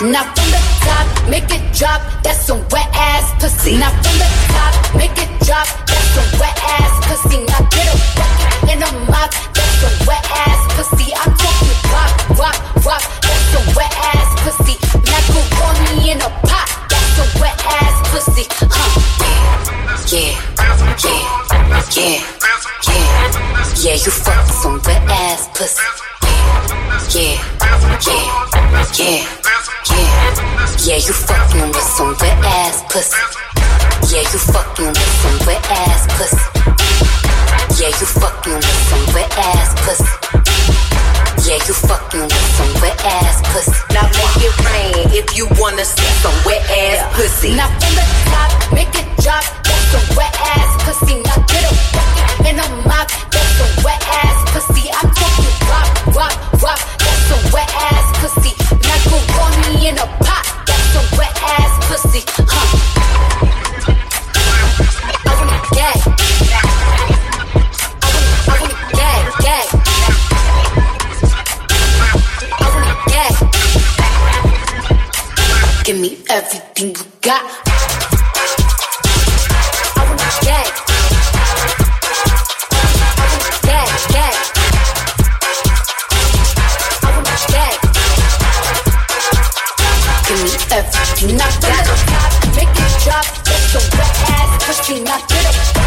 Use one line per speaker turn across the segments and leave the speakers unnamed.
Now from the top, make it drop. That's some wet ass pussy. Now from the top, make it drop. That's some wet ass pussy. Now get a in a mop. That's some wet ass pussy. I'm talking rock, rock, rock. That's some wet ass pussy. Me in a pot. That's some wet ass pussy. Huh? Yeah, yeah, yeah, yeah, yeah. You fuck some wet ass pussy. Yeah, yeah, yeah, yeah, yeah. You fucking with some wet ass pussy. Yeah, you fucking with some wet ass pussy. Yeah, you fucking with some wet ass pussy. Yeah, you fucking with some wet ass pussy.
Now make it rain if you wanna see some wet ass pussy.
Now from the top, make it drop. I gag. I wanna, I gag. Give me everything you got. Now get up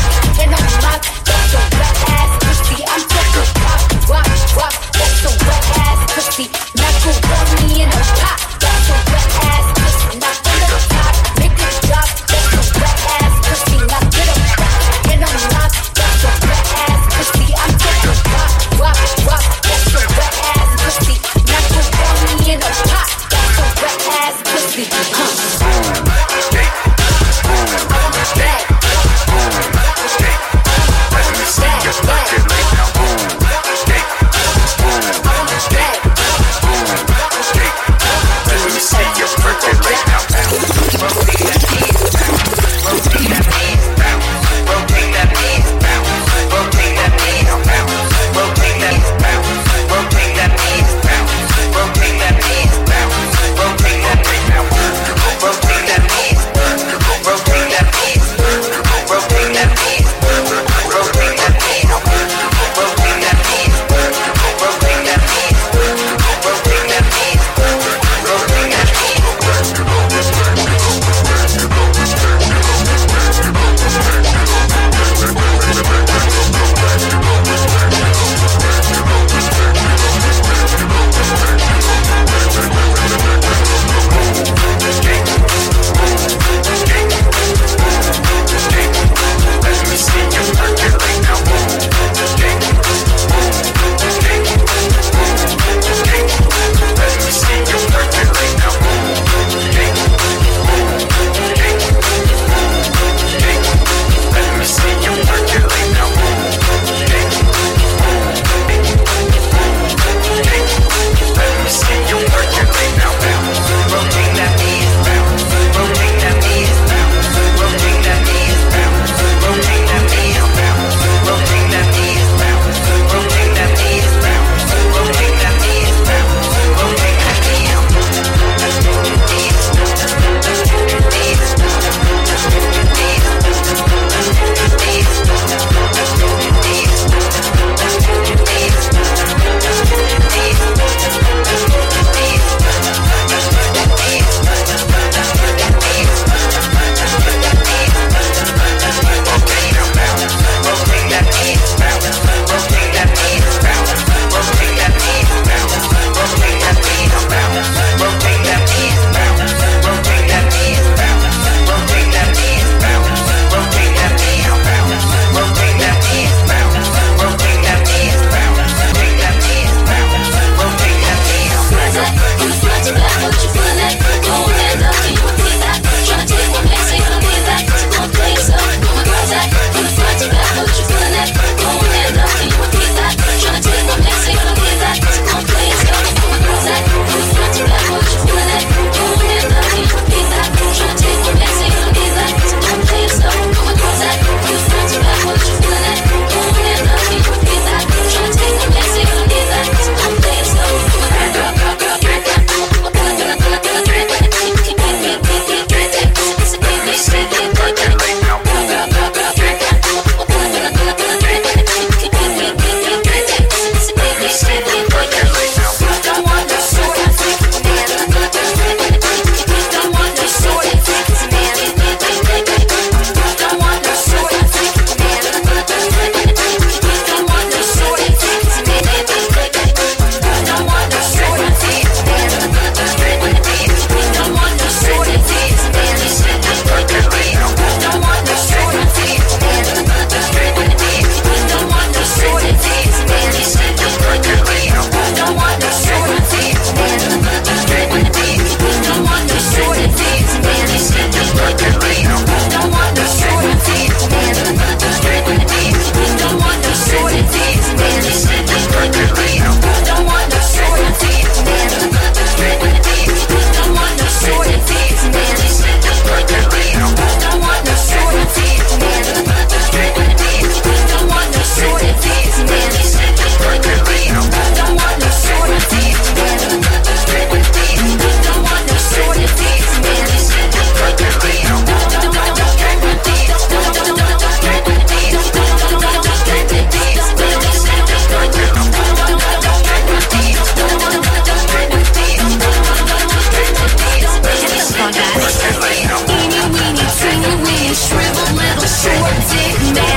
What did they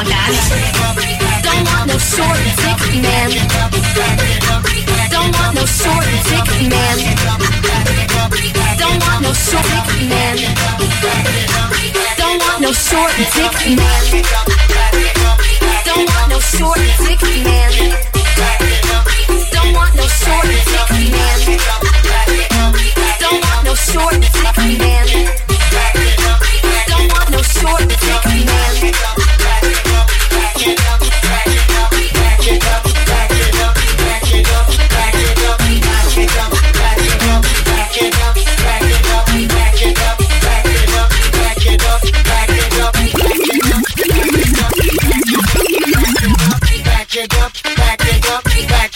Of here. Don't want no short dick man. Don't want no short dick man. Don't want no short dick man. Don't want no short dick man. Don't want no short dick man. Don't want no short dick man. Don't want no short dick man.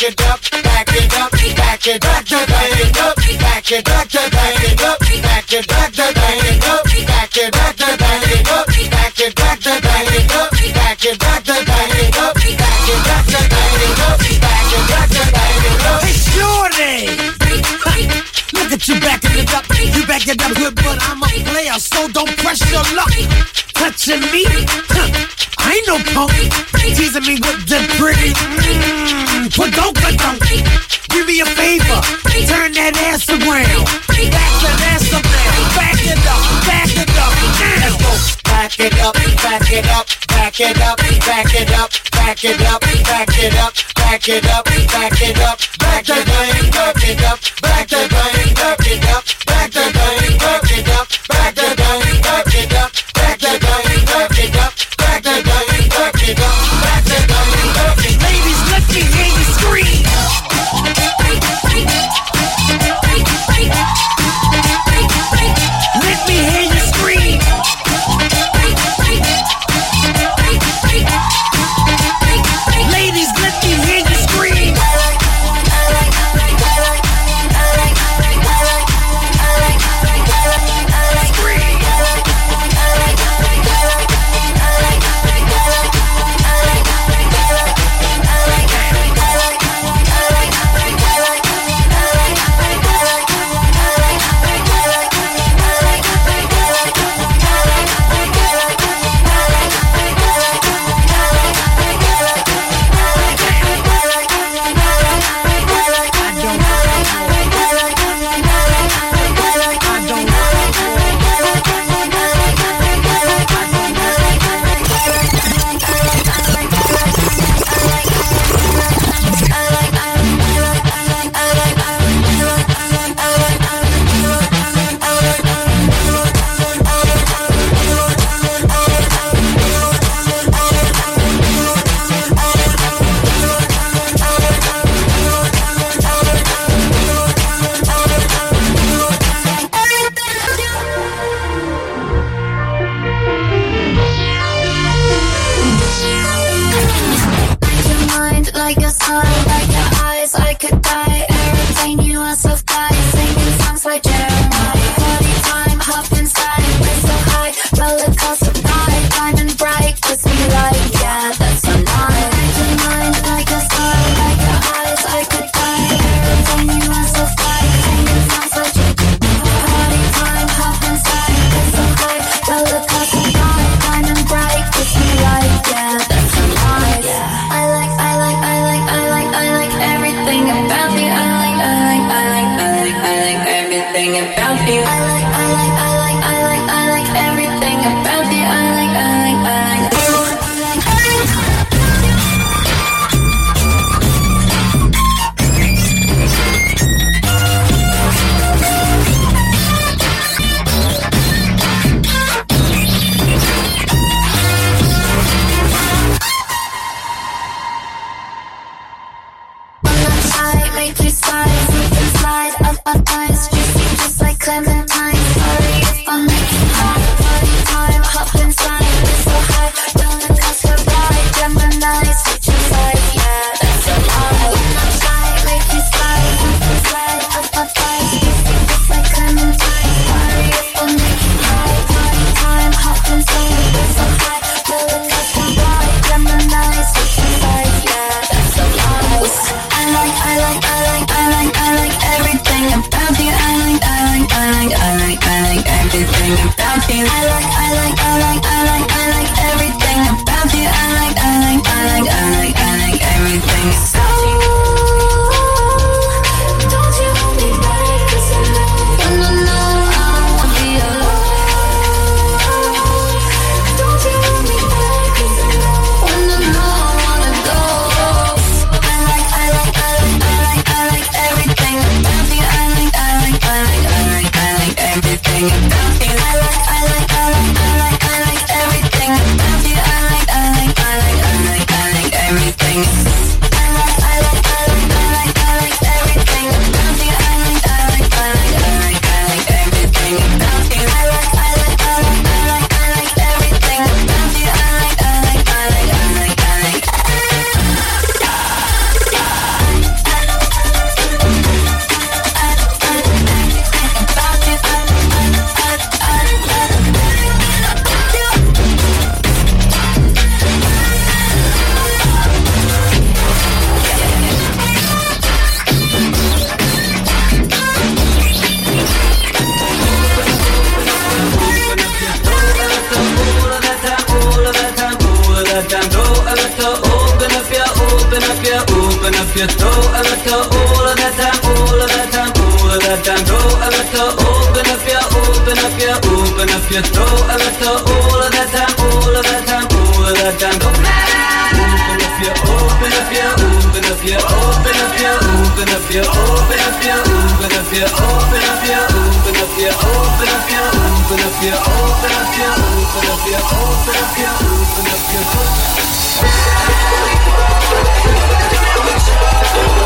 It up, back it up, back it back it up, back it back it up, back it back it up, back it back it up, back it back it up, back it up good, but I'm a player, so don't press your luck. Touching me, huh. I ain't no punk, teasing me with the pretty. Mm. Padoka don't do me a favor, turn that ass around. Back that ass around. Back it up, back it up. Let's go. Back it up, back it up, back it up, back it up, back it up, back it up, back it up, back it up, back that thing, back it up, back that thing, back it up,
open up your, open up your, open up your, open up your, open up your. Open up your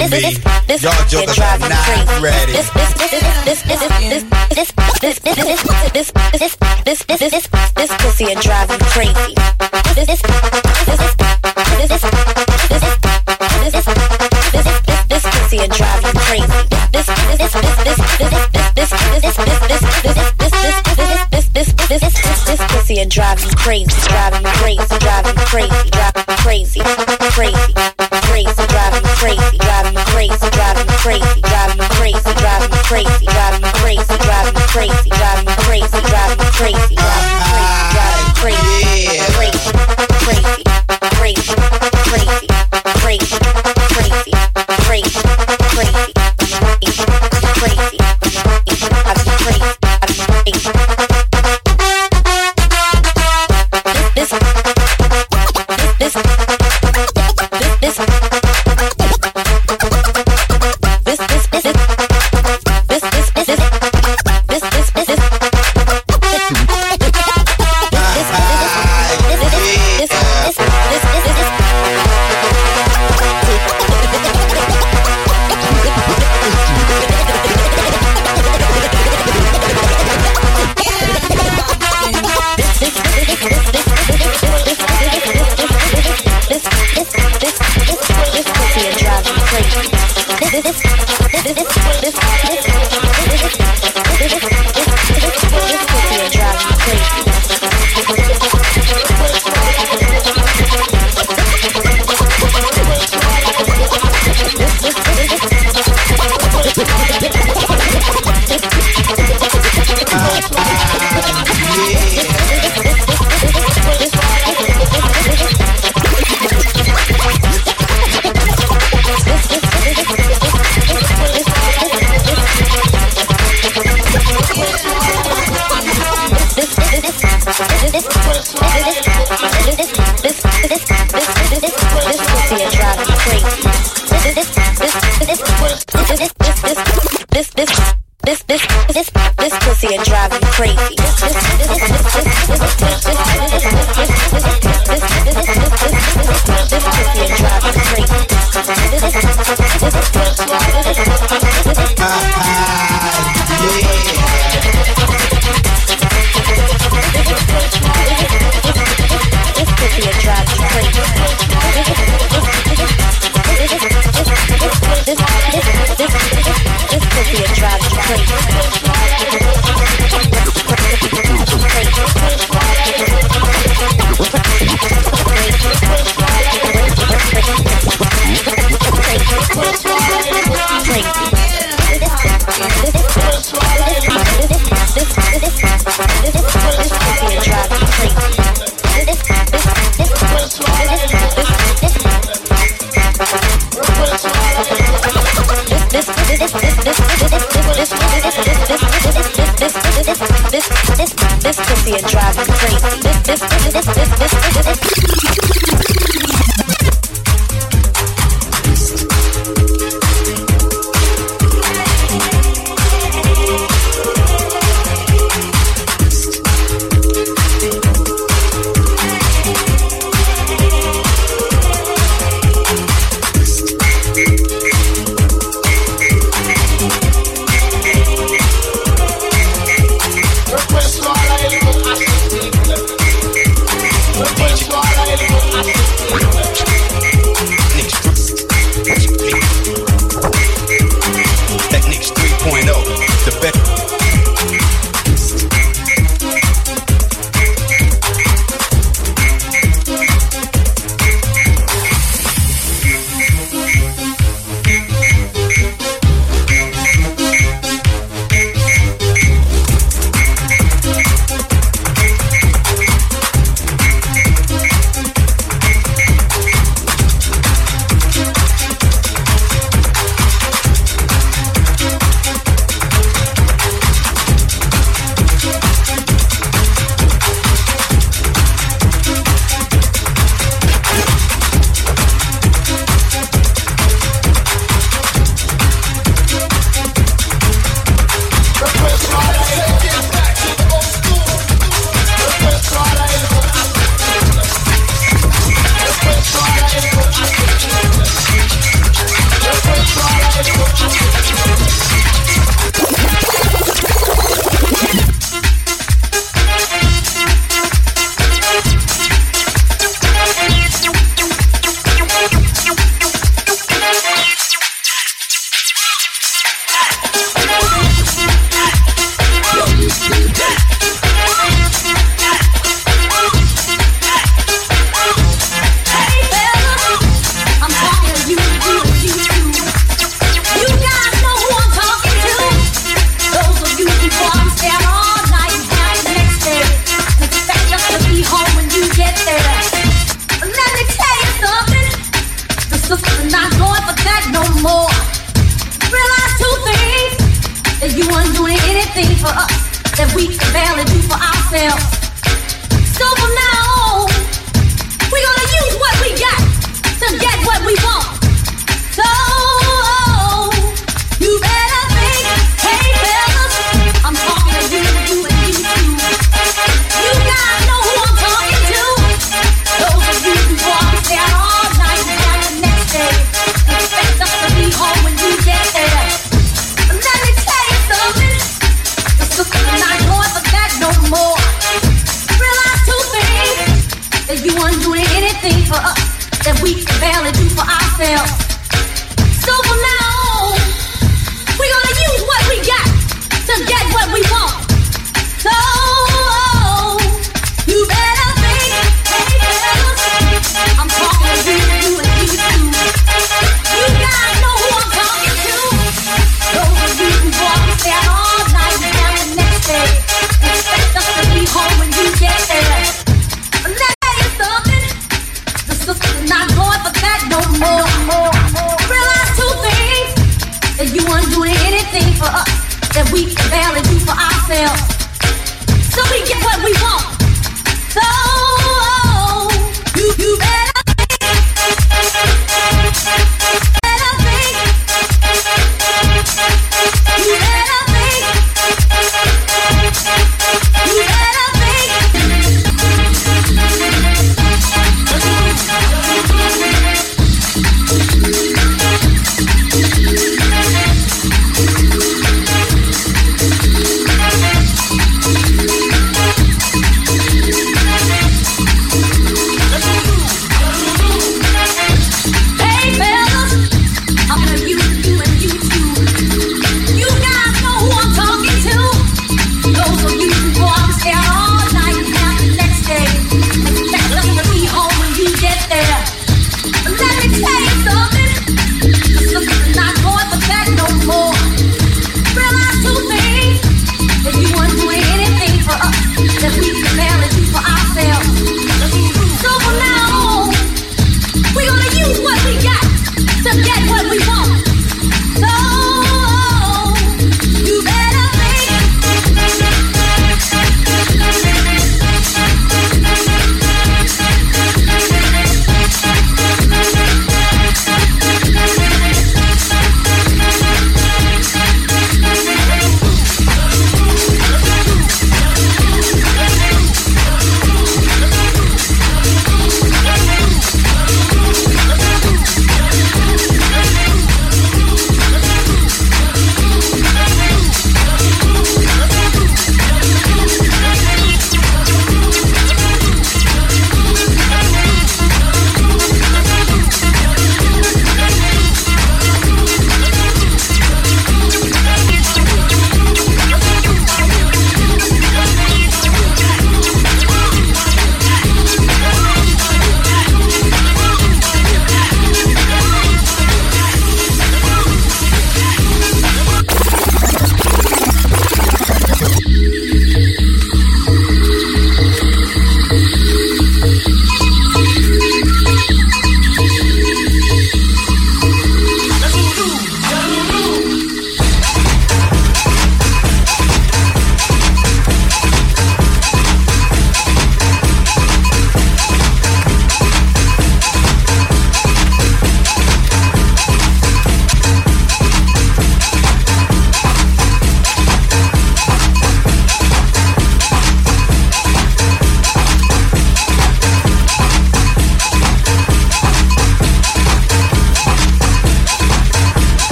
for me.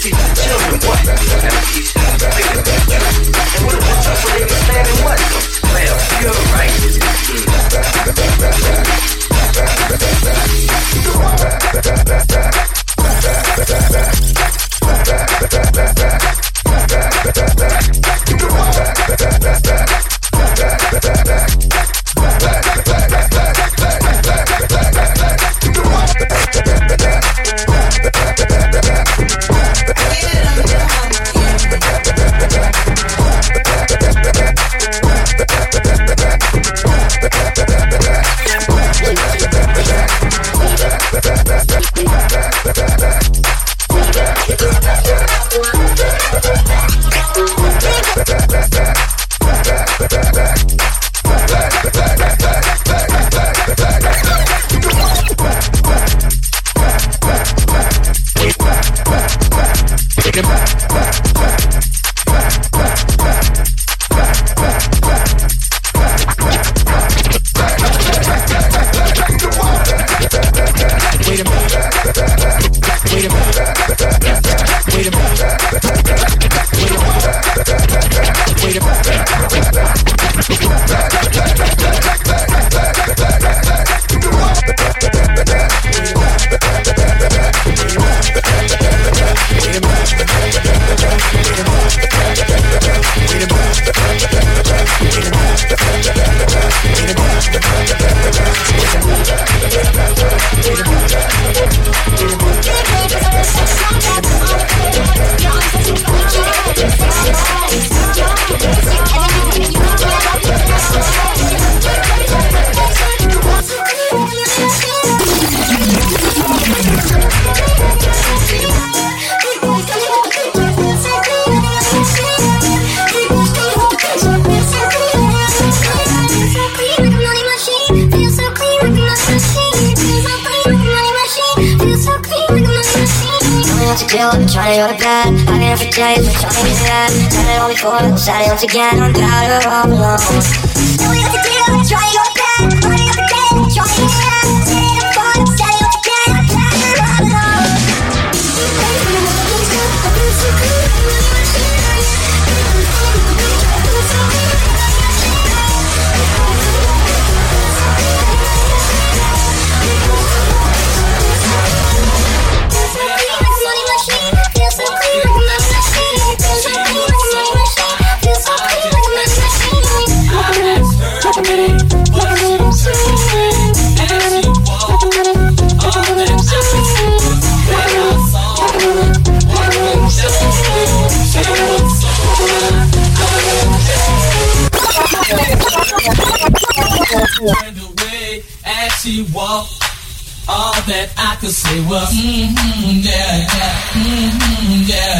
teach the children what?
money on the bed. I
can every day, but y'all ain't sad. Said it only
for, said
it once again. I'm tired of all alone. Now we got to deal, try to go. all,
that I could say was, mm-hmm, yeah, yeah, mm-hmm, yeah.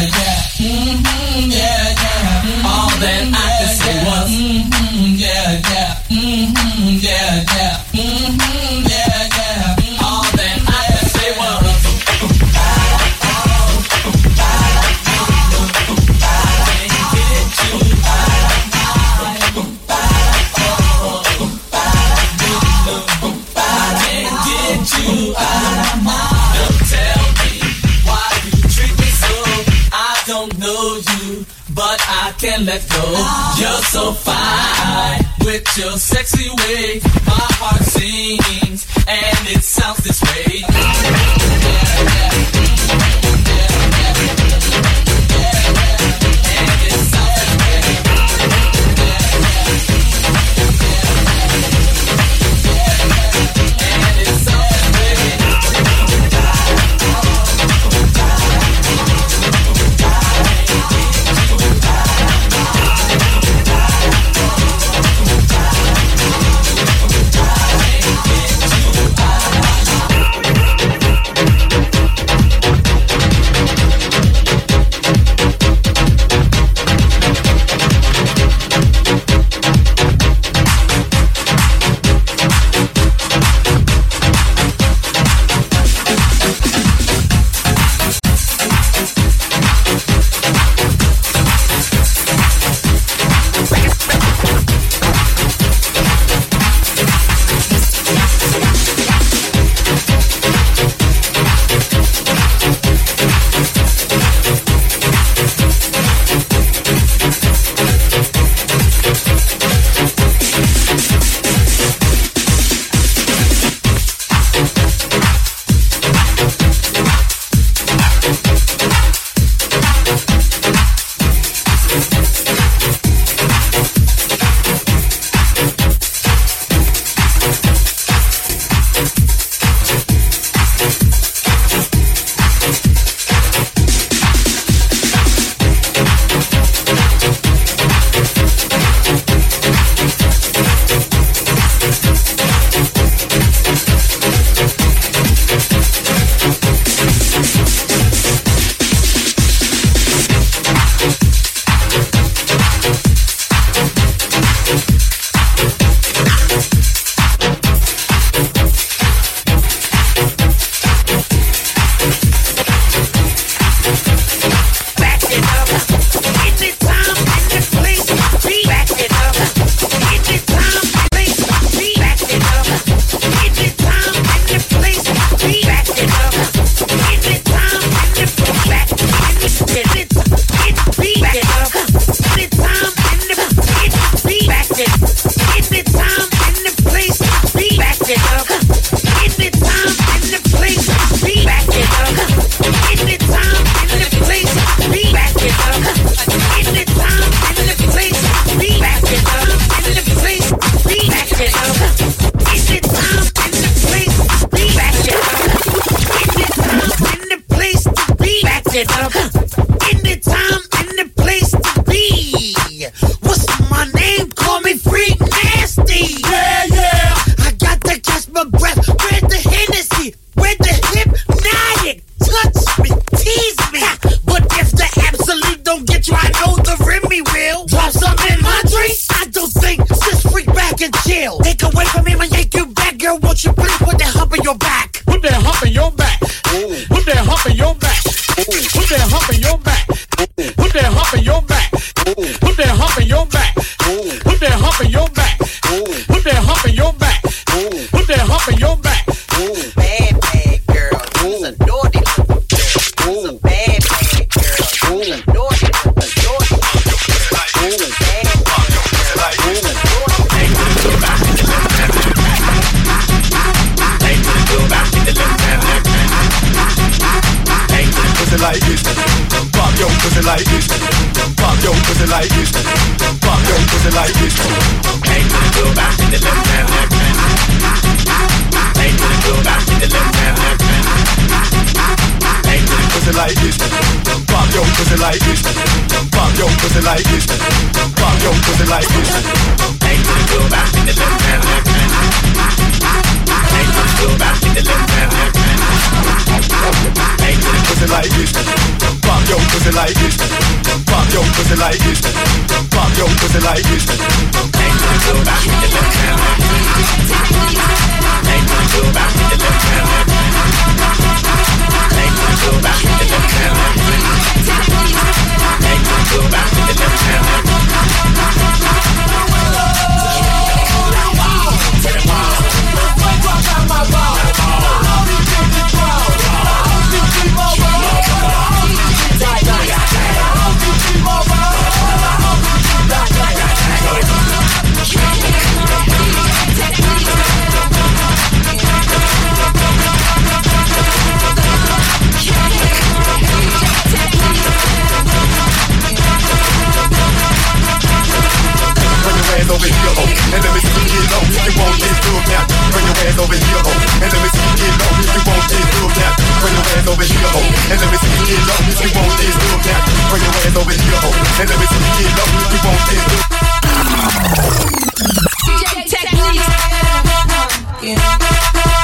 pussy like this. Pop your pussy like this. Pop your pussy like this. Make my go back with the left hand. Make my go back with the left hand. Make my go back with the left hand. Make my go back with the left hand. Tell them all, tell them all, my ball. over here, oh. And let me see you get low. You won't get through now. Bring your ass over here, oh. And let me see you get low. You won't get through now. Bring your ass over here, oh. And let me see you get low. You won't get through now. Bring your ass over here, oh. And let me see you get low. You
won't get through. DJ techniques. Yeah.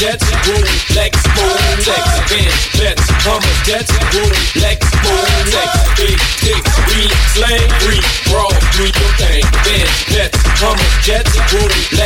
Jets, Rolex, Rolex, Benz, Jets, Hummers, jets, Rolex, Rolex, big dicks, we slang, we brawl, do your thing, Benz, Jets, Hummers, jets, Rolex.